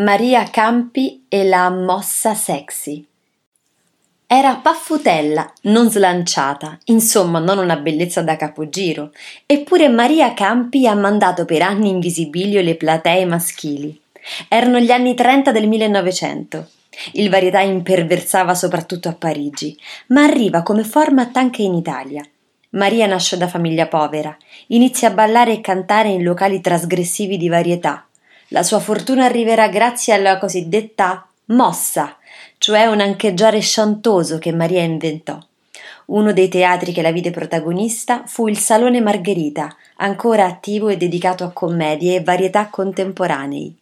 Maria Campi e la mossa sexy. Era paffutella, non slanciata, insomma non una bellezza da capogiro, eppure Maria Campi ha mandato per anni in visibilio le platee maschili. Erano gli anni 30 del 1900. Il varietà imperversava soprattutto a Parigi, ma arriva come format anche in Italia. Maria nasce da famiglia povera, inizia a ballare e cantare in locali trasgressivi di varietà, la sua fortuna arriverà grazie alla cosiddetta mossa, cioè un ancheggiare sciantoso che Maria inventò. Uno dei teatri che la vide protagonista fu il Salone Margherita, ancora attivo e dedicato a commedie e varietà contemporanei.